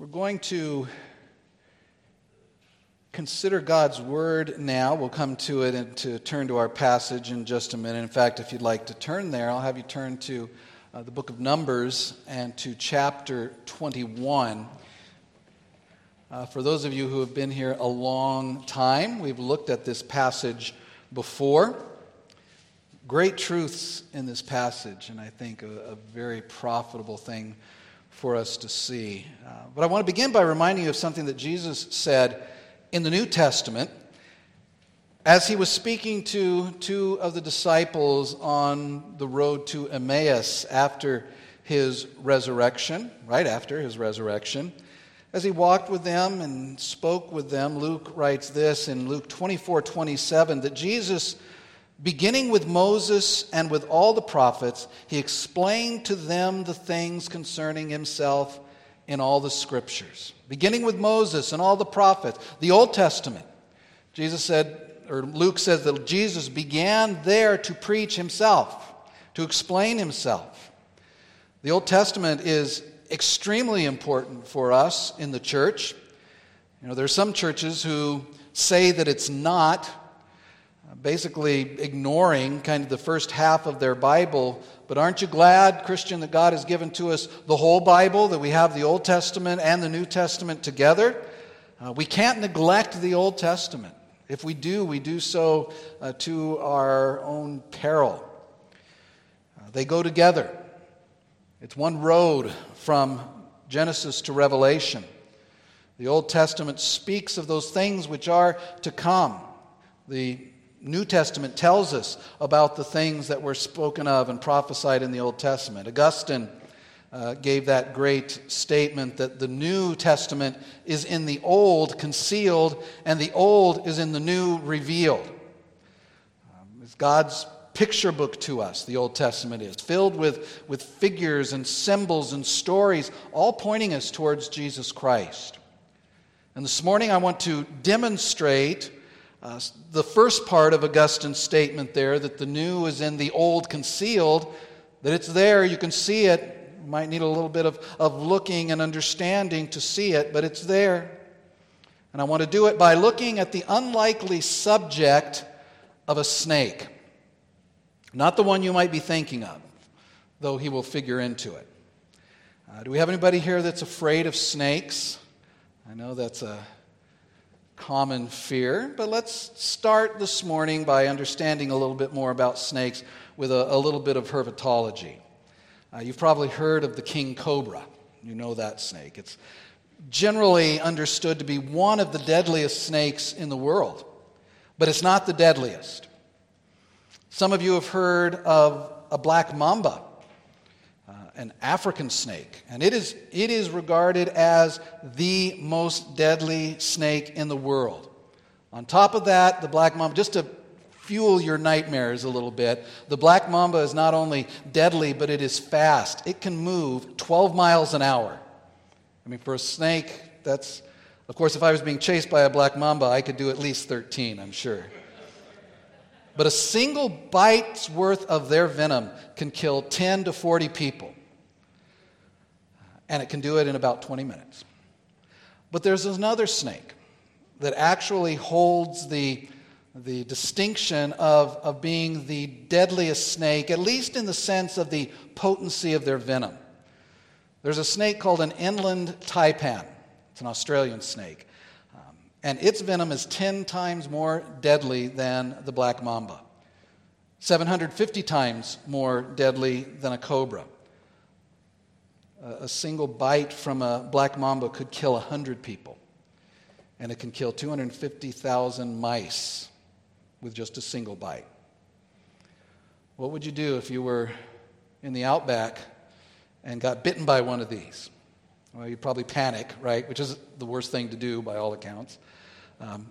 We're going to consider God's Word now. We'll come to it and to turn to our passage in just a minute. In fact, if you'd like to turn there, I'll have you turn to uh, the book of Numbers and to chapter 21. Uh, for those of you who have been here a long time, we've looked at this passage before. Great truths in this passage, and I think a, a very profitable thing for us to see. Uh, but I want to begin by reminding you of something that Jesus said in the New Testament as he was speaking to two of the disciples on the road to Emmaus after his resurrection, right after his resurrection. As he walked with them and spoke with them, Luke writes this in Luke 24 27 that Jesus, beginning with Moses and with all the prophets, he explained to them the things concerning himself in all the scriptures. Beginning with Moses and all the prophets, the Old Testament. Jesus said, or Luke says that Jesus began there to preach himself, to explain himself. The Old Testament is extremely important for us in the church. You know, there are some churches who say that it's not, basically ignoring kind of the first half of their Bible. But aren't you glad, Christian, that God has given to us the whole Bible, that we have the Old Testament and the New Testament together? Uh, we can't neglect the Old Testament. If we do, we do so uh, to our own peril. Uh, they go together. It's one road from Genesis to Revelation. The Old Testament speaks of those things which are to come. The New Testament tells us about the things that were spoken of and prophesied in the Old Testament. Augustine uh, gave that great statement that the New Testament is in the Old concealed, and the Old is in the New revealed. Um, it's God's picture book to us, the Old Testament is, filled with, with figures and symbols and stories, all pointing us towards Jesus Christ. And this morning I want to demonstrate uh, the first part of Augustine's statement there, that the new is in the old concealed, that it's there, you can see it. You might need a little bit of, of looking and understanding to see it, but it's there. And I want to do it by looking at the unlikely subject of a snake. Not the one you might be thinking of, though he will figure into it. Uh, do we have anybody here that's afraid of snakes? I know that's a common fear. But let's start this morning by understanding a little bit more about snakes with a, a little bit of herpetology. Uh, you've probably heard of the king cobra. You know that snake. It's generally understood to be one of the deadliest snakes in the world, but it's not the deadliest. Some of you have heard of a black mamba an African snake, and it is, it is regarded as the most deadly snake in the world. On top of that, the black mamba, just to fuel your nightmares a little bit, the black mamba is not only deadly, but it is fast. It can move 12 miles an hour. I mean, for a snake, that's, of course, if I was being chased by a black mamba, I could do at least 13, I'm sure. But a single bite's worth of their venom can kill 10 to 40 people and it can do it in about 20 minutes. But there's another snake that actually holds the, the distinction of, of being the deadliest snake, at least in the sense of the potency of their venom. There's a snake called an inland taipan, it's an Australian snake. Um, and its venom is 10 times more deadly than the black mamba, 750 times more deadly than a cobra a single bite from a black mamba could kill 100 people. And it can kill 250,000 mice with just a single bite. What would you do if you were in the outback and got bitten by one of these? Well, you'd probably panic, right? Which is the worst thing to do by all accounts. Um,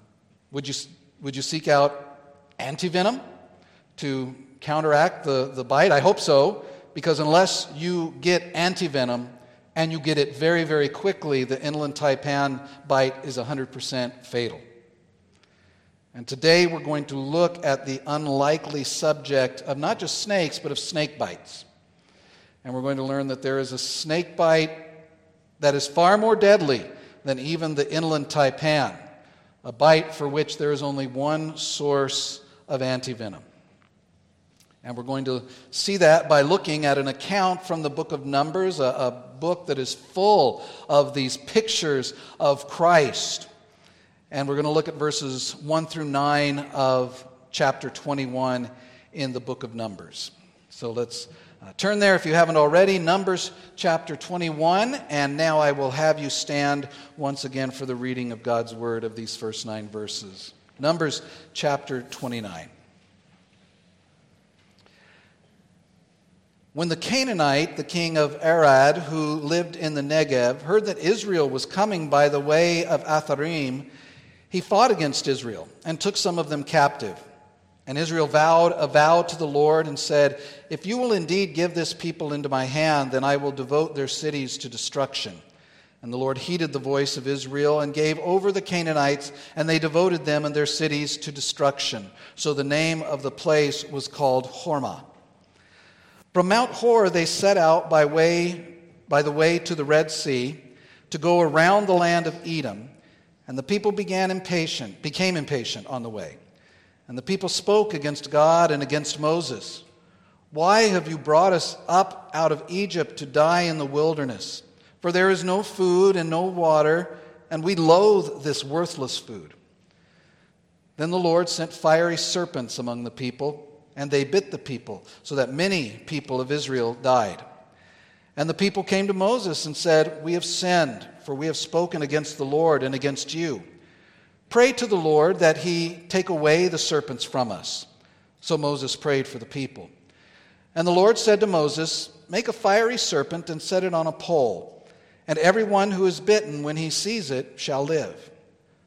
would, you, would you seek out antivenom to counteract the, the bite? I hope so because unless you get antivenom and you get it very, very quickly, the inland taipan bite is 100% fatal. And today we're going to look at the unlikely subject of not just snakes, but of snake bites. And we're going to learn that there is a snake bite that is far more deadly than even the inland taipan, a bite for which there is only one source of antivenom. And we're going to see that by looking at an account from the book of Numbers, a, a book that is full of these pictures of Christ. And we're going to look at verses 1 through 9 of chapter 21 in the book of Numbers. So let's uh, turn there if you haven't already. Numbers chapter 21. And now I will have you stand once again for the reading of God's word of these first nine verses. Numbers chapter 29. When the Canaanite, the king of Arad, who lived in the Negev, heard that Israel was coming by the way of Atharim, he fought against Israel and took some of them captive. And Israel vowed a vow to the Lord and said, If you will indeed give this people into my hand, then I will devote their cities to destruction. And the Lord heeded the voice of Israel and gave over the Canaanites, and they devoted them and their cities to destruction. So the name of the place was called Hormah. From Mount Hor they set out by way by the way to the Red Sea to go around the land of Edom, and the people began impatient, became impatient on the way. And the people spoke against God and against Moses. Why have you brought us up out of Egypt to die in the wilderness? For there is no food and no water, and we loathe this worthless food. Then the Lord sent fiery serpents among the people and they bit the people, so that many people of Israel died. And the people came to Moses and said, We have sinned, for we have spoken against the Lord and against you. Pray to the Lord that he take away the serpents from us. So Moses prayed for the people. And the Lord said to Moses, Make a fiery serpent and set it on a pole, and everyone who is bitten when he sees it shall live.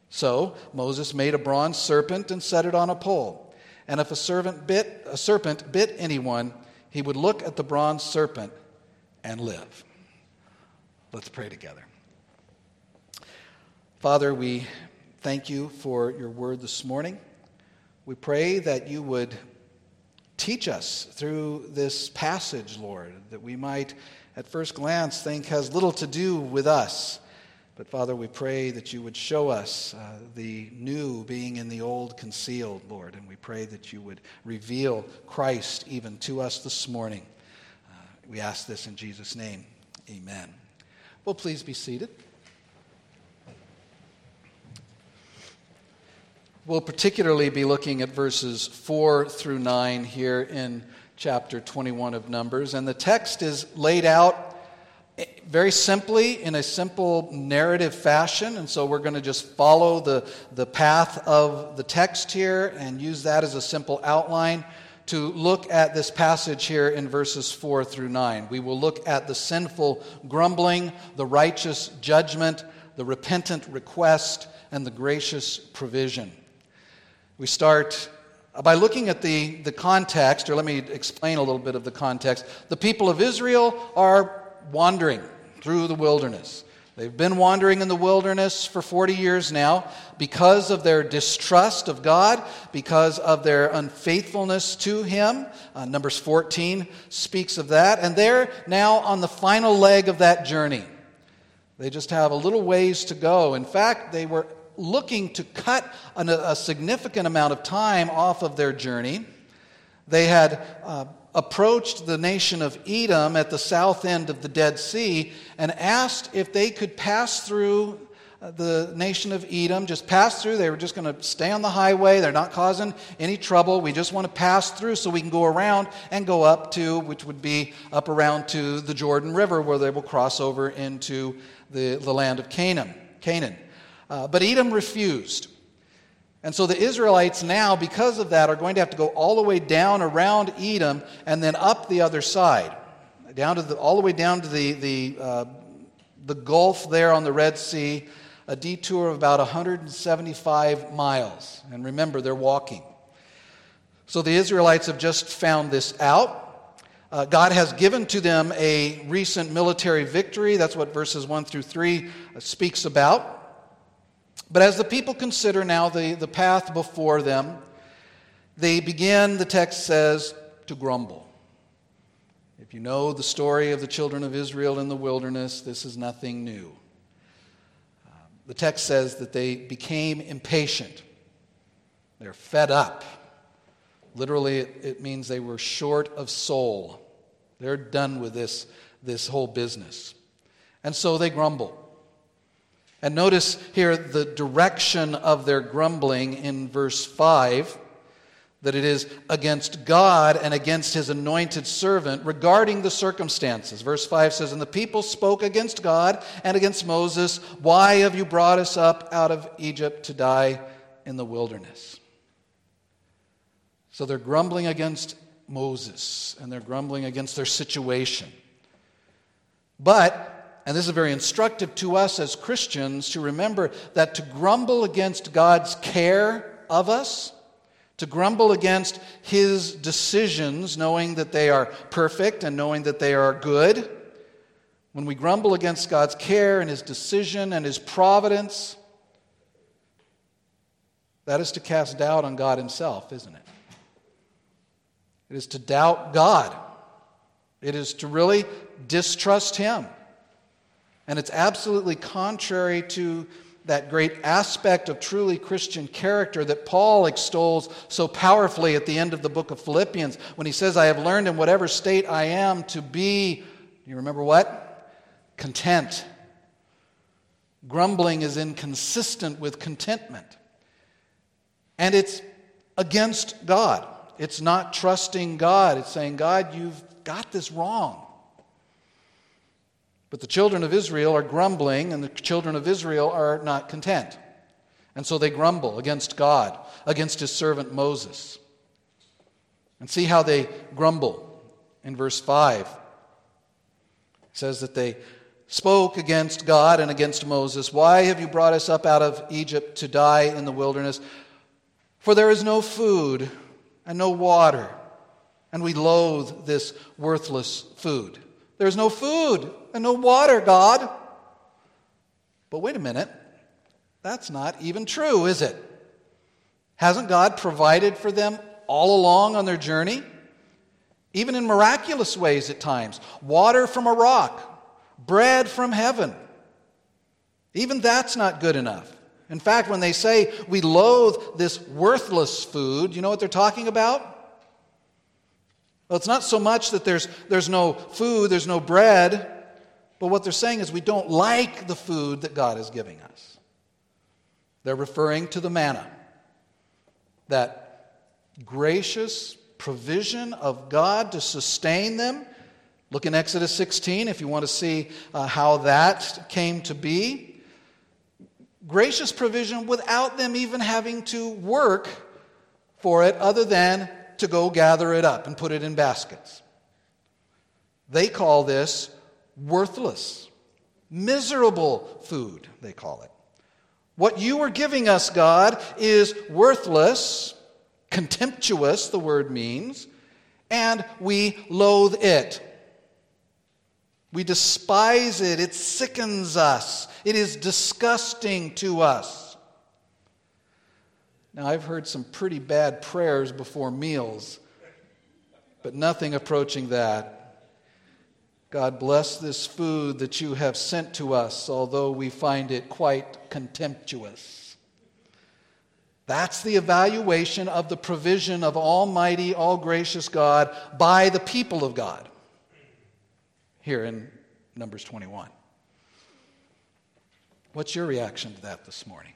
So Moses made a bronze serpent and set it on a pole. And if a servant bit a serpent bit anyone, he would look at the bronze serpent and live. Let's pray together. Father, we thank you for your word this morning. We pray that you would teach us through this passage, Lord, that we might at first glance think has little to do with us but Father, we pray that you would show us uh, the new being in the old concealed, Lord. And we pray that you would reveal Christ even to us this morning. Uh, we ask this in Jesus' name. Amen. Well, please be seated. We'll particularly be looking at verses 4 through 9 here in chapter 21 of Numbers. And the text is laid out Eh, very simply in a simple narrative fashion. And so we're going to just follow the, the path of the text here and use that as a simple outline to look at this passage here in verses 4 through 9. We will look at the sinful grumbling, the righteous judgment, the repentant request, and the gracious provision. We start by looking at the, the context, or let me explain a little bit of the context. The people of Israel are wandering through the wilderness. They've been wandering in the wilderness for 40 years now because of their distrust of God, because of their unfaithfulness to Him. Uh, Numbers 14 speaks of that. And they're now on the final leg of that journey. They just have a little ways to go. In fact, they were looking to cut an, a significant amount of time off of their journey. They had uh, approached the nation of Edom at the south end of the Dead Sea and asked if they could pass through uh, the nation of Edom, just pass through. They were just going to stay on the highway. They're not causing any trouble. We just want to pass through so we can go around and go up to, which would be up around to the Jordan River, where they will cross over into the, the land of Canaan. Canaan. Uh, but Edom refused. And so the Israelites now, because of that, are going to have to go all the way down around Edom and then up the other side, down to the, all the way down to the, the, uh, the Gulf there on the Red Sea, a detour of about 175 miles. And remember, they're walking. So the Israelites have just found this out. Uh, God has given to them a recent military victory. That's what verses 1 through 3 speaks about. But as the people consider now the, the path before them, they begin, the text says, to grumble. If you know the story of the children of Israel in the wilderness, this is nothing new. Um, the text says that they became impatient, they're fed up. Literally, it, it means they were short of soul. They're done with this, this whole business. And so they grumble. And notice here the direction of their grumbling in verse 5 that it is against God and against his anointed servant regarding the circumstances. Verse 5 says, And the people spoke against God and against Moses, Why have you brought us up out of Egypt to die in the wilderness? So they're grumbling against Moses and they're grumbling against their situation. But, and this is very instructive to us as Christians to remember that to grumble against God's care of us, to grumble against his decisions, knowing that they are perfect and knowing that they are good. When we grumble against God's care and his decision and his providence, that is to cast doubt on God himself, isn't it? It is to doubt God. It is to really distrust him. And it's absolutely contrary to that great aspect of truly Christian character that Paul extols so powerfully at the end of the book of Philippians when he says, I have learned in whatever state I am to be, do you remember what? Content. Grumbling is inconsistent with contentment. And it's against God. It's not trusting God. It's saying, God, you've got this wrong. But the children of Israel are grumbling, and the children of Israel are not content. And so they grumble against God, against his servant Moses. And see how they grumble in verse 5. It says that they spoke against God and against Moses. Why have you brought us up out of Egypt to die in the wilderness? For there is no food and no water, and we loathe this worthless food. There's no food and no water, God. But wait a minute. That's not even true, is it? Hasn't God provided for them all along on their journey? Even in miraculous ways at times. Water from a rock, bread from heaven. Even that's not good enough. In fact, when they say we loathe this worthless food, you know what they're talking about? Well, it's not so much that there's, there's no food, there's no bread, but what they're saying is we don't like the food that God is giving us. They're referring to the manna, that gracious provision of God to sustain them. Look in Exodus 16 if you want to see uh, how that came to be. Gracious provision without them even having to work for it, other than to go gather it up and put it in baskets. They call this worthless, miserable food, they call it. What you are giving us, God, is worthless, contemptuous, the word means, and we loathe it. We despise it. It sickens us. It is disgusting to us. Now, I've heard some pretty bad prayers before meals, but nothing approaching that. God bless this food that you have sent to us, although we find it quite contemptuous. That's the evaluation of the provision of Almighty, all gracious God by the people of God here in Numbers 21. What's your reaction to that this morning?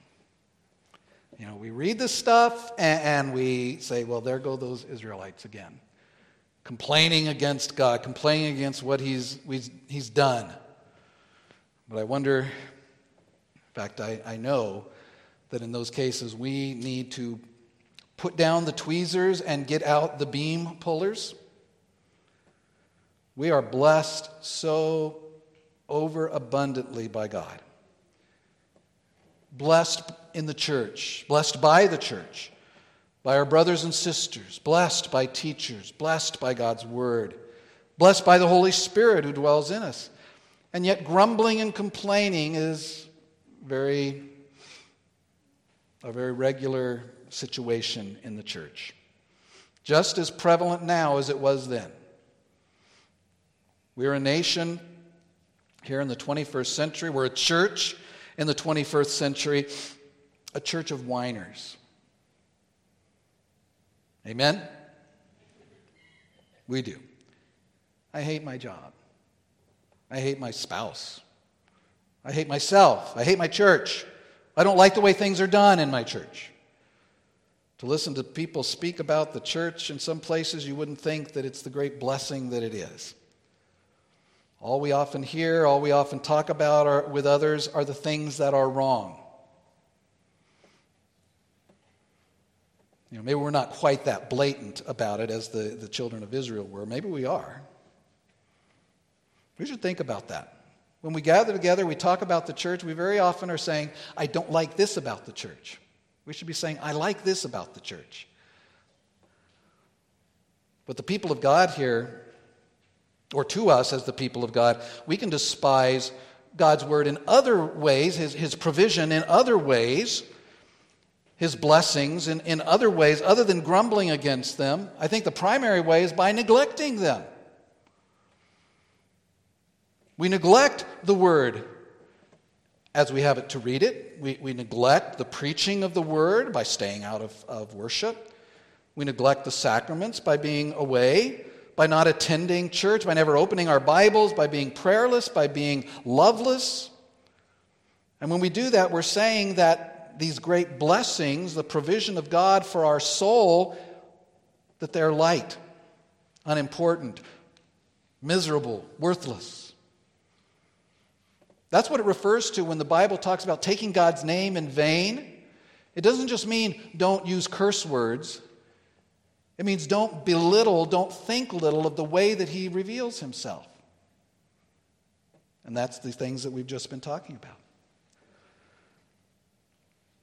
You know, we read this stuff and, and we say, well, there go those Israelites again complaining against God, complaining against what he's, he's done. But I wonder, in fact, I, I know that in those cases we need to put down the tweezers and get out the beam pullers. We are blessed so overabundantly by God. Blessed in the church, blessed by the church by our brothers and sisters, blessed by teachers, blessed by God's Word, blessed by the Holy Spirit who dwells in us. And yet, grumbling and complaining is very, a very regular situation in the church, just as prevalent now as it was then. We're a nation here in the 21st century. We're a church in the 21st century, a church of whiners. Amen? We do. I hate my job. I hate my spouse. I hate myself. I hate my church. I don't like the way things are done in my church. To listen to people speak about the church in some places, you wouldn't think that it's the great blessing that it is. All we often hear, all we often talk about are, with others are the things that are wrong. You know, maybe we're not quite that blatant about it as the, the children of Israel were. Maybe we are. We should think about that. When we gather together, we talk about the church, we very often are saying, I don't like this about the church. We should be saying, I like this about the church. But the people of God here, or to us as the people of God, we can despise God's word in other ways, his, his provision in other ways, his blessings in, in other ways, other than grumbling against them. I think the primary way is by neglecting them. We neglect the word as we have it to read it. We, we neglect the preaching of the word by staying out of, of worship. We neglect the sacraments by being away, by not attending church, by never opening our Bibles, by being prayerless, by being loveless. And when we do that, we're saying that these great blessings, the provision of God for our soul, that they're light, unimportant, miserable, worthless. That's what it refers to when the Bible talks about taking God's name in vain. It doesn't just mean don't use curse words. It means don't belittle, don't think little of the way that He reveals Himself. And that's the things that we've just been talking about.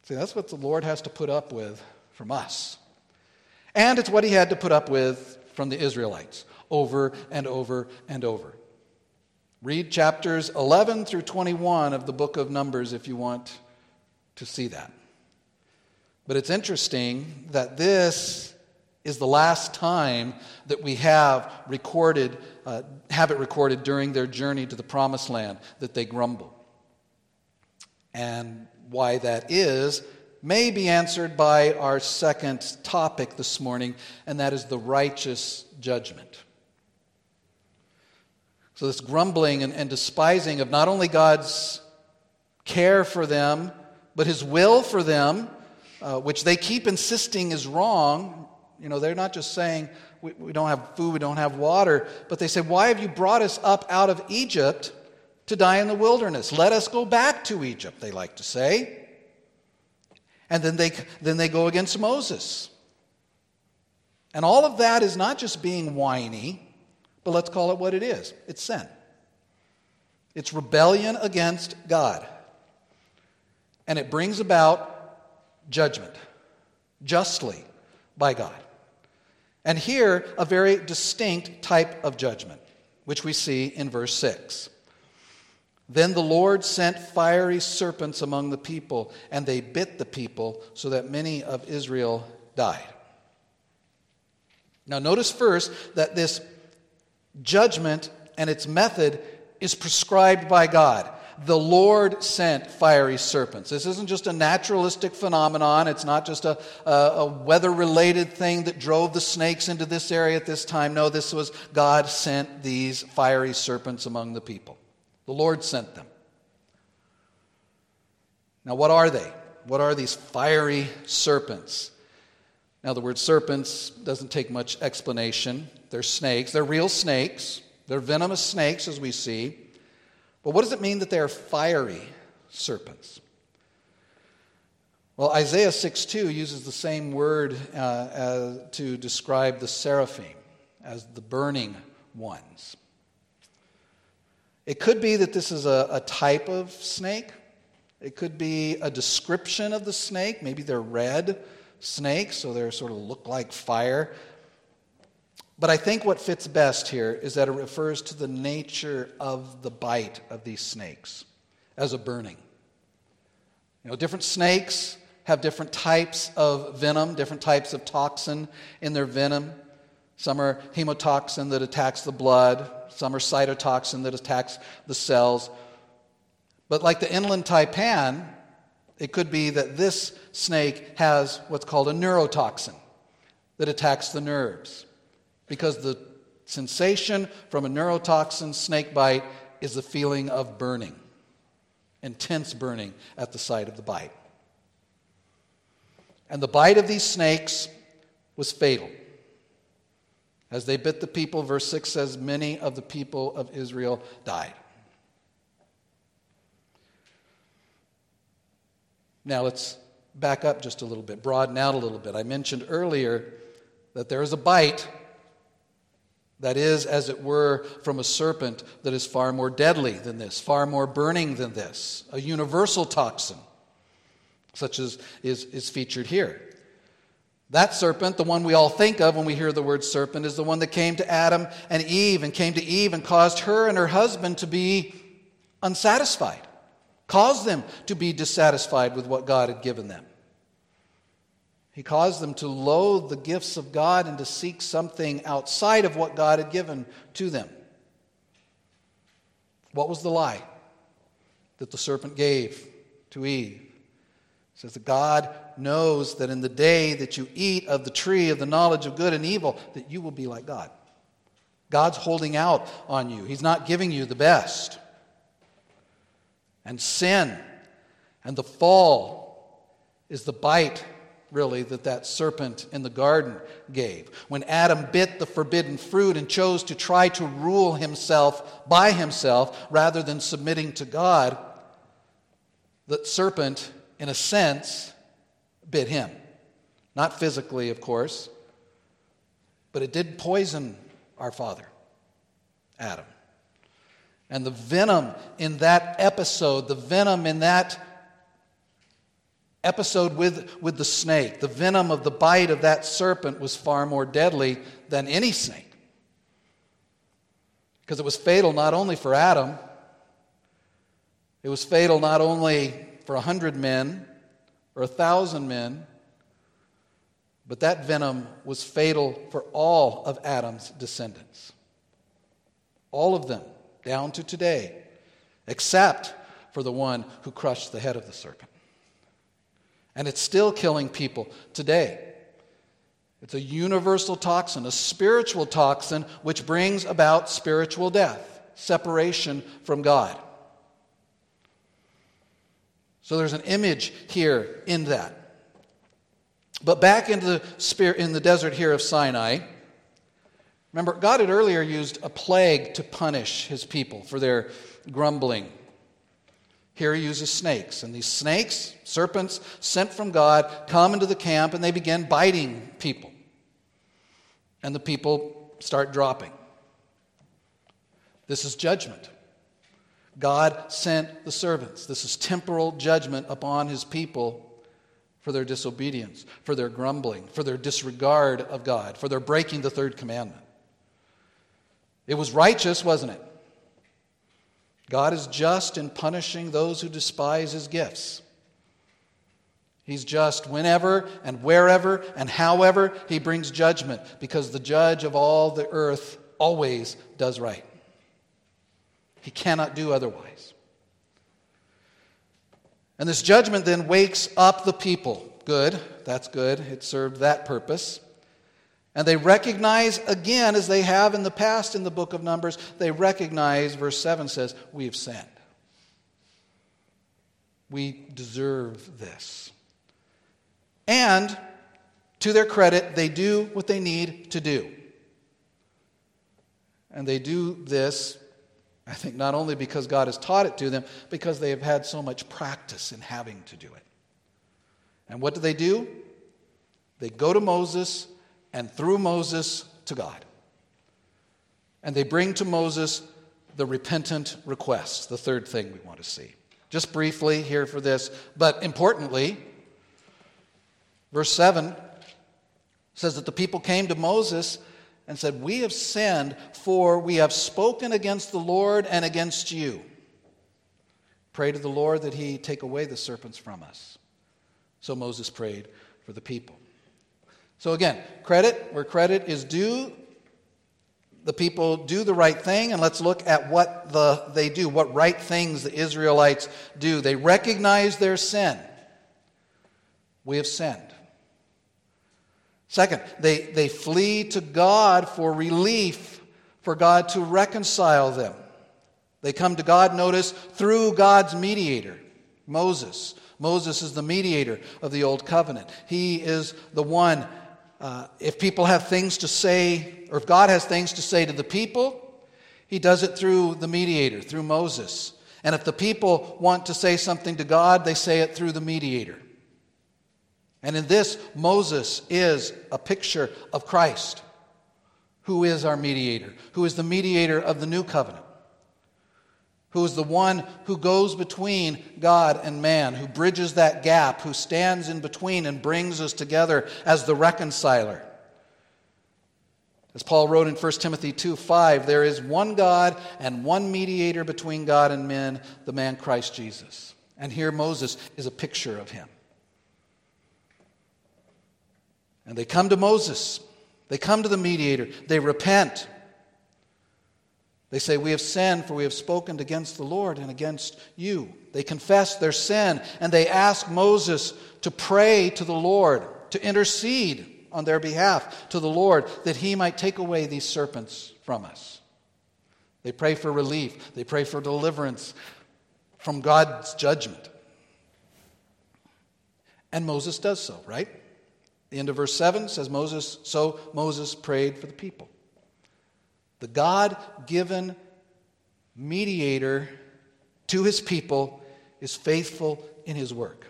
See, that's what the Lord has to put up with from us. And it's what He had to put up with from the Israelites over and over and over. Read chapters 11 through 21 of the book of Numbers if you want to see that. But it's interesting that this is the last time that we have recorded, uh, have it recorded during their journey to the promised land that they grumble. And why that is may be answered by our second topic this morning, and that is the righteous judgment. So, this grumbling and, and despising of not only God's care for them, but his will for them, uh, which they keep insisting is wrong. You know, they're not just saying, we, we don't have food, we don't have water, but they say, Why have you brought us up out of Egypt to die in the wilderness? Let us go back to Egypt, they like to say. And then they, then they go against Moses. And all of that is not just being whiny, but let's call it what it is it's sin. It's rebellion against God. And it brings about judgment, justly by God. And here, a very distinct type of judgment, which we see in verse 6. Then the Lord sent fiery serpents among the people, and they bit the people, so that many of Israel died. Now, notice first that this Judgment and its method is prescribed by God. The Lord sent fiery serpents. This isn't just a naturalistic phenomenon. It's not just a, a, a weather related thing that drove the snakes into this area at this time. No, this was God sent these fiery serpents among the people. The Lord sent them. Now, what are they? What are these fiery serpents? Now, the word serpents doesn't take much explanation. They're snakes. They're real snakes. They're venomous snakes, as we see. But what does it mean that they are fiery serpents? Well, Isaiah 6 2 uses the same word uh, to describe the seraphim as the burning ones. It could be that this is a, a type of snake. It could be a description of the snake. Maybe they're red snakes, so they sort of look like fire. But I think what fits best here is that it refers to the nature of the bite of these snakes as a burning. You know, different snakes have different types of venom, different types of toxin in their venom. Some are hemotoxin that attacks the blood, some are cytotoxin that attacks the cells. But like the inland taipan, it could be that this snake has what's called a neurotoxin that attacks the nerves because the sensation from a neurotoxin snake bite is the feeling of burning, intense burning at the site of the bite. And the bite of these snakes was fatal. As they bit the people, verse 6 says, many of the people of Israel died. Now let's back up just a little bit, broaden out a little bit. I mentioned earlier that there is a bite that is, as it were, from a serpent that is far more deadly than this, far more burning than this, a universal toxin, such as is, is featured here. That serpent, the one we all think of when we hear the word serpent, is the one that came to Adam and Eve and came to Eve and caused her and her husband to be unsatisfied, caused them to be dissatisfied with what God had given them. He caused them to loathe the gifts of God and to seek something outside of what God had given to them. What was the lie that the serpent gave to Eve? It says that God knows that in the day that you eat of the tree of the knowledge of good and evil, that you will be like God. God's holding out on you. He's not giving you the best. And sin and the fall is the bite really, that that serpent in the garden gave. When Adam bit the forbidden fruit and chose to try to rule himself by himself rather than submitting to God, the serpent, in a sense, bit him. Not physically, of course, but it did poison our father, Adam. And the venom in that episode, the venom in that episode with, with the snake, the venom of the bite of that serpent was far more deadly than any snake. Because it was fatal not only for Adam, it was fatal not only for a hundred men or a thousand men, but that venom was fatal for all of Adam's descendants. All of them, down to today, except for the one who crushed the head of the serpent. And it's still killing people today. It's a universal toxin, a spiritual toxin, which brings about spiritual death, separation from God. So there's an image here in that. But back into the spirit in the desert here of Sinai, remember God had earlier used a plague to punish his people for their grumbling here he uses snakes. And these snakes, serpents sent from God, come into the camp and they begin biting people. And the people start dropping. This is judgment. God sent the servants. This is temporal judgment upon his people for their disobedience, for their grumbling, for their disregard of God, for their breaking the third commandment. It was righteous, wasn't it? God is just in punishing those who despise his gifts. He's just whenever and wherever and however he brings judgment because the judge of all the earth always does right. He cannot do otherwise. And this judgment then wakes up the people. Good, that's good. It served that purpose. And they recognize again, as they have in the past in the book of Numbers, they recognize, verse 7 says, We have sinned. We deserve this. And to their credit, they do what they need to do. And they do this, I think, not only because God has taught it to them, because they have had so much practice in having to do it. And what do they do? They go to Moses and through Moses to God. And they bring to Moses the repentant request, the third thing we want to see. Just briefly here for this, but importantly, verse 7 says that the people came to Moses and said, We have sinned, for we have spoken against the Lord and against you. Pray to the Lord that he take away the serpents from us. So Moses prayed for the people. So, again, credit where credit is due. the people do the right thing, and let's look at what the, they do, what right things the Israelites do. They recognize their sin. We have sinned. Second, they, they flee to God for relief, for God to reconcile them. They come to God, notice, through God's mediator, Moses. Moses is the mediator of the Old Covenant. He is the one, uh, if people have things to say, or if God has things to say to the people, he does it through the mediator, through Moses. And if the people want to say something to God, they say it through the mediator. And in this, Moses is a picture of Christ, who is our mediator, who is the mediator of the new covenant who is the one who goes between God and man, who bridges that gap, who stands in between and brings us together as the reconciler. As Paul wrote in 1 Timothy 2 5, there is one God and one mediator between God and men, the man Christ Jesus. And here Moses is a picture of him. And they come to Moses, they come to the mediator, they repent. They say, We have sinned, for we have spoken against the Lord and against you. They confess their sin, and they ask Moses to pray to the Lord, to intercede on their behalf to the Lord, that he might take away these serpents from us. They pray for relief, they pray for deliverance from God's judgment. And Moses does so, right? The end of verse 7 says Moses, so Moses prayed for the people. The God given mediator to his people is faithful in his work.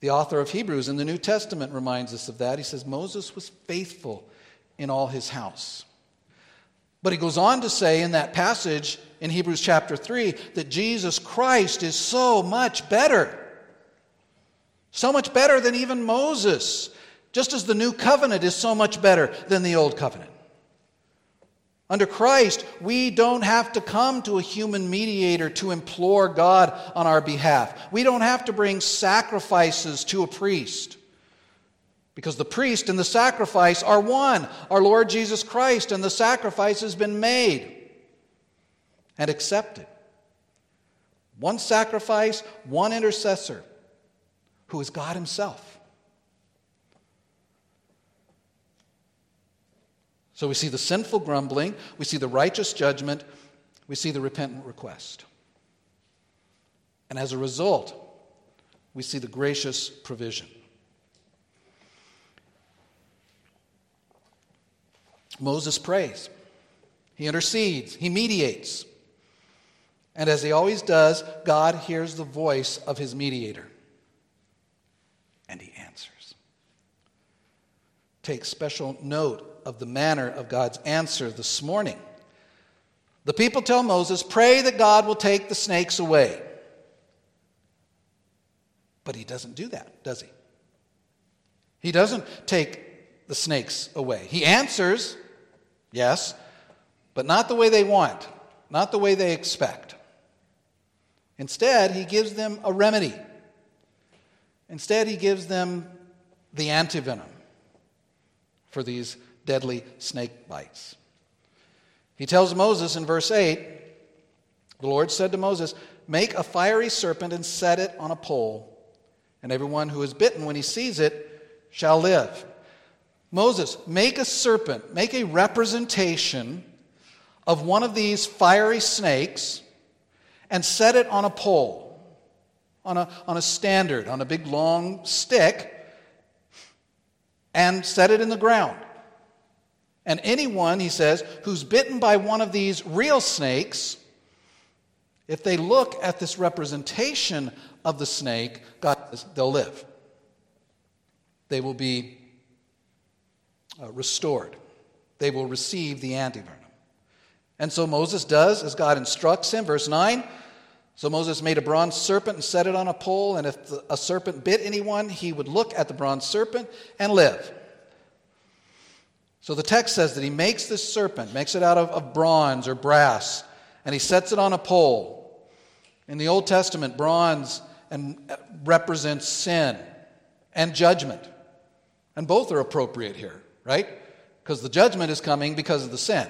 The author of Hebrews in the New Testament reminds us of that. He says Moses was faithful in all his house. But he goes on to say in that passage in Hebrews chapter 3 that Jesus Christ is so much better. So much better than even Moses. Just as the new covenant is so much better than the old covenant. Under Christ, we don't have to come to a human mediator to implore God on our behalf. We don't have to bring sacrifices to a priest. Because the priest and the sacrifice are one, our Lord Jesus Christ, and the sacrifice has been made and accepted. One sacrifice, one intercessor, who is God Himself. So we see the sinful grumbling, we see the righteous judgment, we see the repentant request. And as a result, we see the gracious provision. Moses prays, he intercedes, he mediates. And as he always does, God hears the voice of his mediator and he answers. Take special note of the manner of God's answer this morning. The people tell Moses, Pray that God will take the snakes away. But he doesn't do that, does he? He doesn't take the snakes away. He answers, yes, but not the way they want, not the way they expect. Instead, he gives them a remedy. Instead, he gives them the antivenom for these deadly snake bites. He tells Moses in verse 8 the Lord said to Moses, Make a fiery serpent and set it on a pole, and everyone who is bitten when he sees it shall live. Moses, make a serpent, make a representation of one of these fiery snakes and set it on a pole, on a, on a standard, on a big long stick, and set it in the ground. And anyone, he says, who's bitten by one of these real snakes, if they look at this representation of the snake, God says they'll live. They will be uh, restored. They will receive the antivenom. And so Moses does as God instructs him. Verse 9 So Moses made a bronze serpent and set it on a pole, and if a serpent bit anyone, he would look at the bronze serpent and live. So the text says that he makes this serpent, makes it out of, of bronze or brass, and he sets it on a pole. In the Old Testament, bronze and uh, represents sin and judgment. And both are appropriate here, right? because the judgment is coming because of the sin.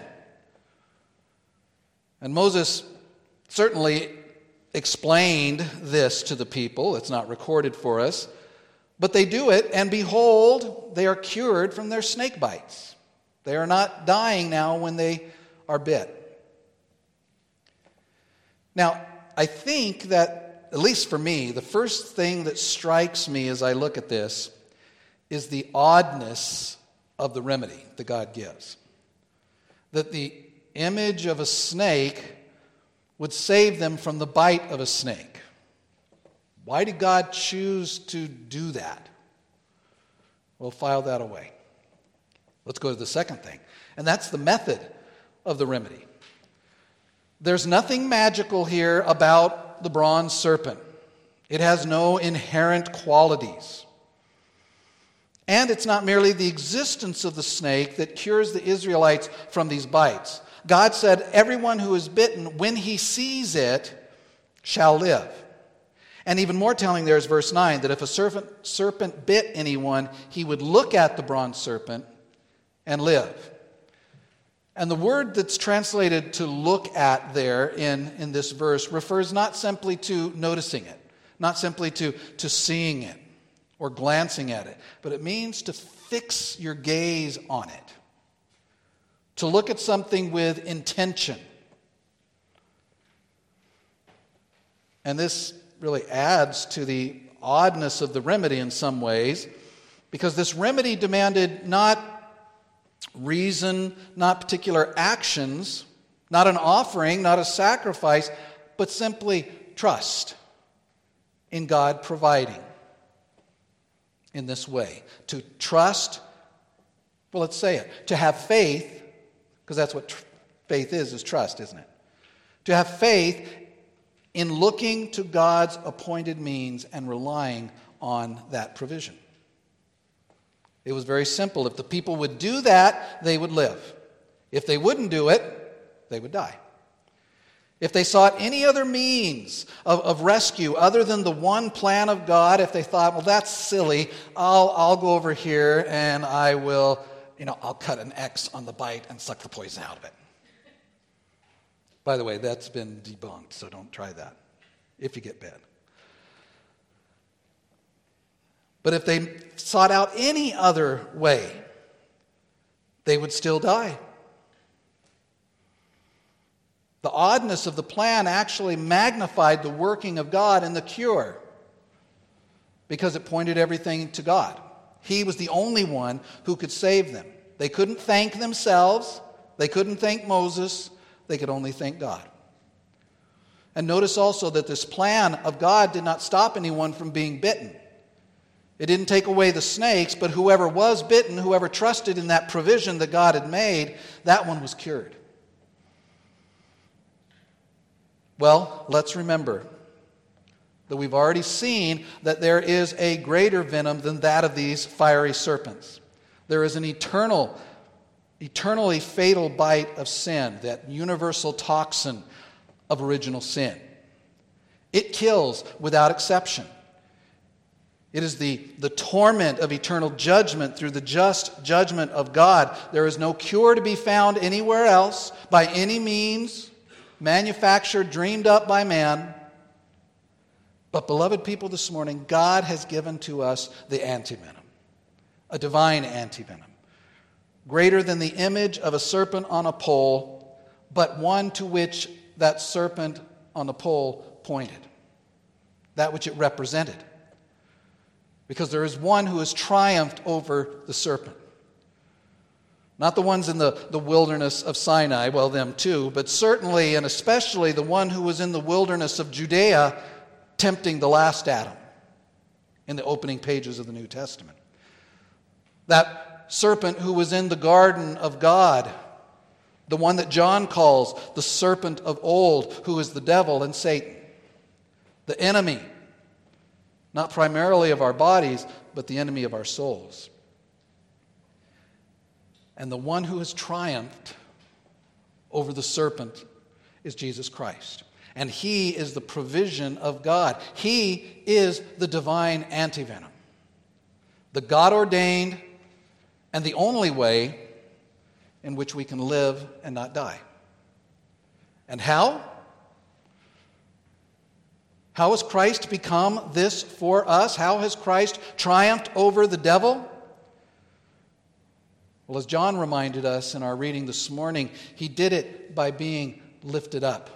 And Moses certainly explained this to the people. It's not recorded for us. But they do it, and behold, they are cured from their snake bites. They are not dying now when they are bit. Now, I think that, at least for me, the first thing that strikes me as I look at this is the oddness of the remedy that God gives. That the image of a snake would save them from the bite of a snake. Why did God choose to do that? We'll file that away. Let's go to the second thing, and that's the method of the remedy. There's nothing magical here about the bronze serpent, it has no inherent qualities. And it's not merely the existence of the snake that cures the Israelites from these bites. God said, Everyone who is bitten, when he sees it, shall live. And even more telling there is verse 9 that if a serpent, serpent bit anyone, he would look at the bronze serpent and live. And the word that's translated to look at there in, in this verse refers not simply to noticing it, not simply to, to seeing it or glancing at it, but it means to fix your gaze on it, to look at something with intention. And this really adds to the oddness of the remedy in some ways, because this remedy demanded not reason, not particular actions, not an offering, not a sacrifice, but simply trust in God providing in this way. To trust, well, let's say it, to have faith, because that's what tr- faith is, is trust, isn't it? To have faith in looking to God's appointed means and relying on that provision. It was very simple. If the people would do that, they would live. If they wouldn't do it, they would die. If they sought any other means of, of rescue other than the one plan of God, if they thought, well, that's silly, I'll, I'll go over here and I will, you know, I'll cut an X on the bite and suck the poison out of it. By the way, that's been debunked, so don't try that if you get bit. But if they sought out any other way, they would still die. The oddness of the plan actually magnified the working of God in the cure because it pointed everything to God. He was the only one who could save them. They couldn't thank themselves, they couldn't thank Moses, they could only thank God. And notice also that this plan of God did not stop anyone from being bitten. It didn't take away the snakes, but whoever was bitten, whoever trusted in that provision that God had made, that one was cured. Well, let's remember that we've already seen that there is a greater venom than that of these fiery serpents. There is an eternal, eternally fatal bite of sin, that universal toxin of original sin. It kills without exception. It is the, the torment of eternal judgment through the just judgment of God. There is no cure to be found anywhere else by any means, manufactured, dreamed up by man. But, beloved people, this morning, God has given to us the antivenom, a divine antivenom, greater than the image of a serpent on a pole, but one to which that serpent on the pole pointed, that which it represented because there is one who has triumphed over the serpent. Not the ones in the, the wilderness of Sinai, well, them too, but certainly and especially the one who was in the wilderness of Judea tempting the last Adam in the opening pages of the New Testament. That serpent who was in the garden of God, the one that John calls the serpent of old, who is the devil and Satan, the enemy not primarily of our bodies, but the enemy of our souls. And the one who has triumphed over the serpent is Jesus Christ. And he is the provision of God. He is the divine antivenom. The God ordained and the only way in which we can live and not die. And how? How has Christ become this for us? How has Christ triumphed over the devil? Well, as John reminded us in our reading this morning, he did it by being lifted up,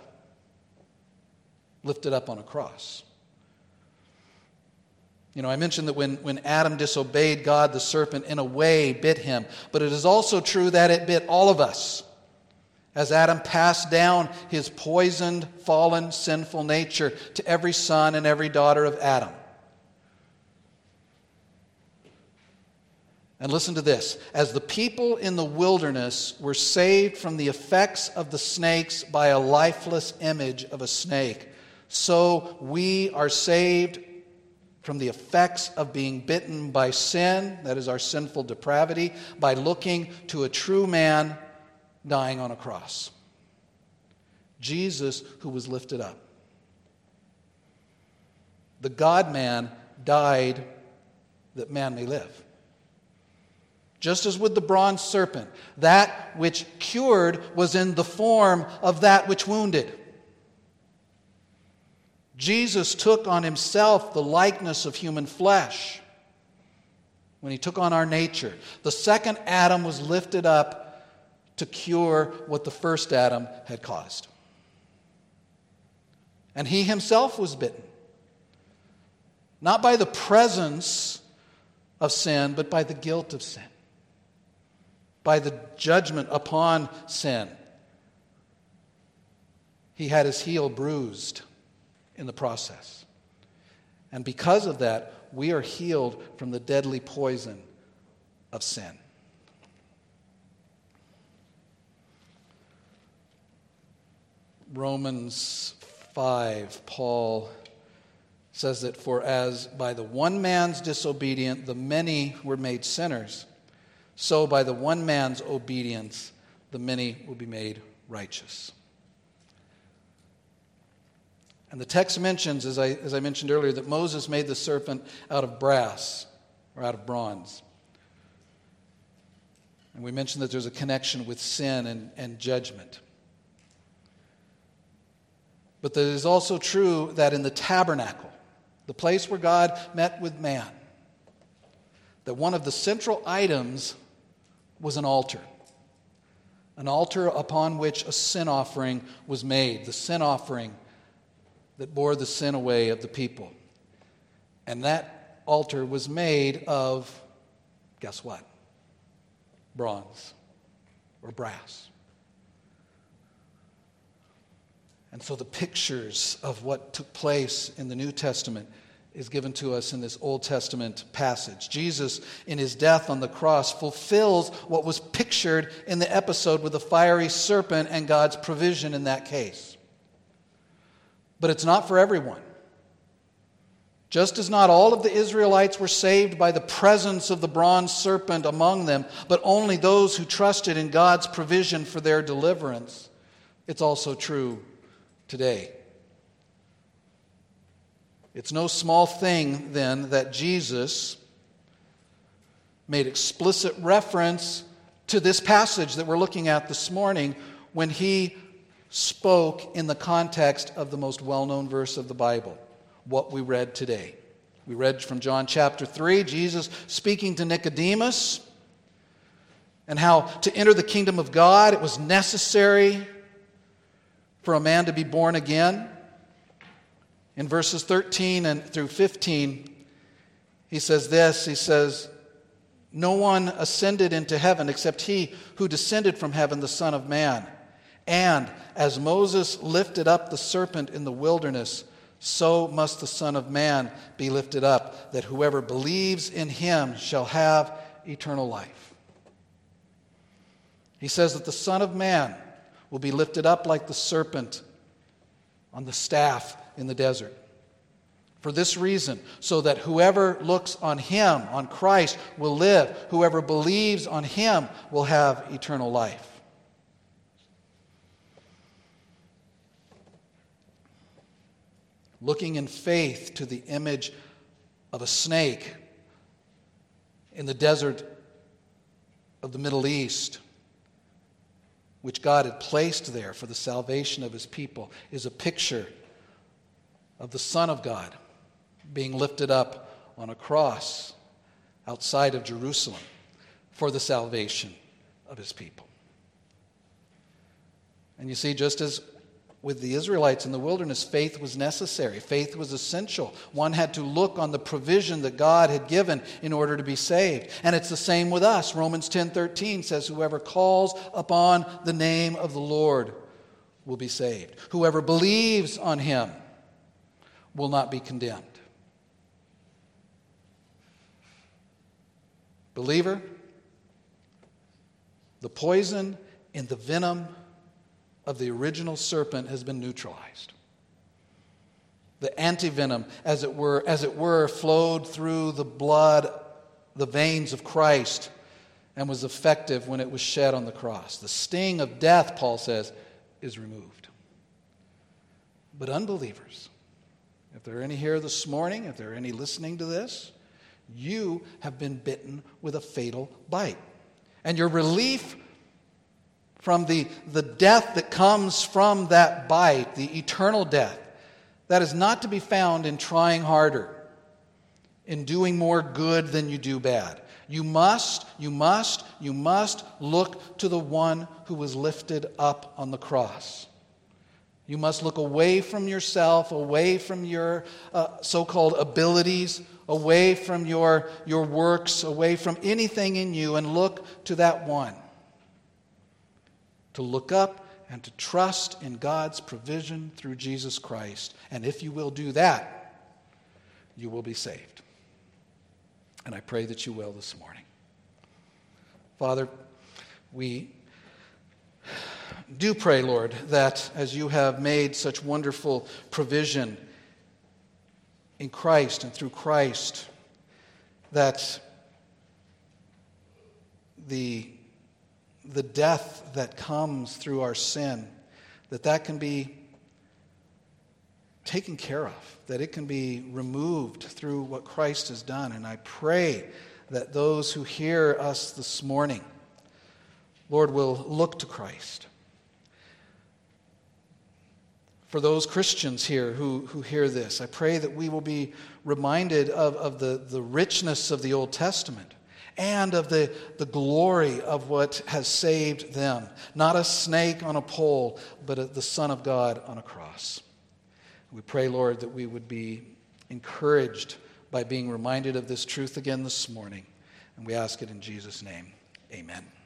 lifted up on a cross. You know, I mentioned that when, when Adam disobeyed God, the serpent in a way bit him. But it is also true that it bit all of us as Adam passed down his poisoned, fallen, sinful nature to every son and every daughter of Adam. And listen to this as the people in the wilderness were saved from the effects of the snakes by a lifeless image of a snake, so we are saved from the effects of being bitten by sin, that is our sinful depravity, by looking to a true man dying on a cross. Jesus, who was lifted up. The God man died that man may live. Just as with the bronze serpent, that which cured was in the form of that which wounded. Jesus took on himself the likeness of human flesh when he took on our nature. The second Adam was lifted up to cure what the first Adam had caused. And he himself was bitten. Not by the presence of sin, but by the guilt of sin, by the judgment upon sin. He had his heel bruised in the process. And because of that, we are healed from the deadly poison of sin. Romans 5, Paul says that for as by the one man's disobedience the many were made sinners, so by the one man's obedience the many will be made righteous. And the text mentions, as I, as I mentioned earlier, that Moses made the serpent out of brass or out of bronze. And we mentioned that there's a connection with sin and, and judgment. But it is also true that in the tabernacle, the place where God met with man, that one of the central items was an altar. An altar upon which a sin offering was made, the sin offering that bore the sin away of the people. And that altar was made of, guess what? Bronze or brass. And so the pictures of what took place in the New Testament is given to us in this Old Testament passage. Jesus, in his death on the cross, fulfills what was pictured in the episode with the fiery serpent and God's provision in that case. But it's not for everyone. Just as not all of the Israelites were saved by the presence of the bronze serpent among them, but only those who trusted in God's provision for their deliverance, it's also true today. It's no small thing, then, that Jesus made explicit reference to this passage that we're looking at this morning when he spoke in the context of the most well known verse of the Bible, what we read today. We read from John chapter 3, Jesus speaking to Nicodemus, and how to enter the kingdom of God it was necessary for a man to be born again. In verses 13 and through 15, he says this He says, No one ascended into heaven except he who descended from heaven, the Son of Man. And as Moses lifted up the serpent in the wilderness, so must the Son of Man be lifted up, that whoever believes in him shall have eternal life. He says that the Son of Man will be lifted up like the serpent on the staff in the desert. For this reason, so that whoever looks on him, on Christ, will live. Whoever believes on him will have eternal life. Looking in faith to the image of a snake in the desert of the Middle East which God had placed there for the salvation of his people, is a picture of the Son of God being lifted up on a cross outside of Jerusalem for the salvation of his people. And you see, just as with the Israelites in the wilderness, faith was necessary. Faith was essential. One had to look on the provision that God had given in order to be saved. And it's the same with us. Romans 10:13 says whoever calls upon the name of the Lord will be saved. Whoever believes on him will not be condemned. Believer, the poison in the venom of the original serpent has been neutralized. The antivenom, as it were, as it were, flowed through the blood, the veins of Christ, and was effective when it was shed on the cross. The sting of death, Paul says, is removed. But unbelievers, if there are any here this morning, if there are any listening to this, you have been bitten with a fatal bite. And your relief from the, the death that comes from that bite, the eternal death, that is not to be found in trying harder, in doing more good than you do bad. You must, you must, you must look to the one who was lifted up on the cross. You must look away from yourself, away from your uh, so called abilities, away from your, your works, away from anything in you, and look to that one to look up and to trust in God's provision through Jesus Christ. And if you will do that, you will be saved. And I pray that you will this morning. Father, we do pray, Lord, that as you have made such wonderful provision in Christ and through Christ, that the the death that comes through our sin, that that can be taken care of, that it can be removed through what Christ has done. And I pray that those who hear us this morning, Lord, will look to Christ. For those Christians here who, who hear this, I pray that we will be reminded of, of the, the richness of the Old Testament and of the, the glory of what has saved them. Not a snake on a pole, but the Son of God on a cross. We pray, Lord, that we would be encouraged by being reminded of this truth again this morning. And we ask it in Jesus' name. Amen.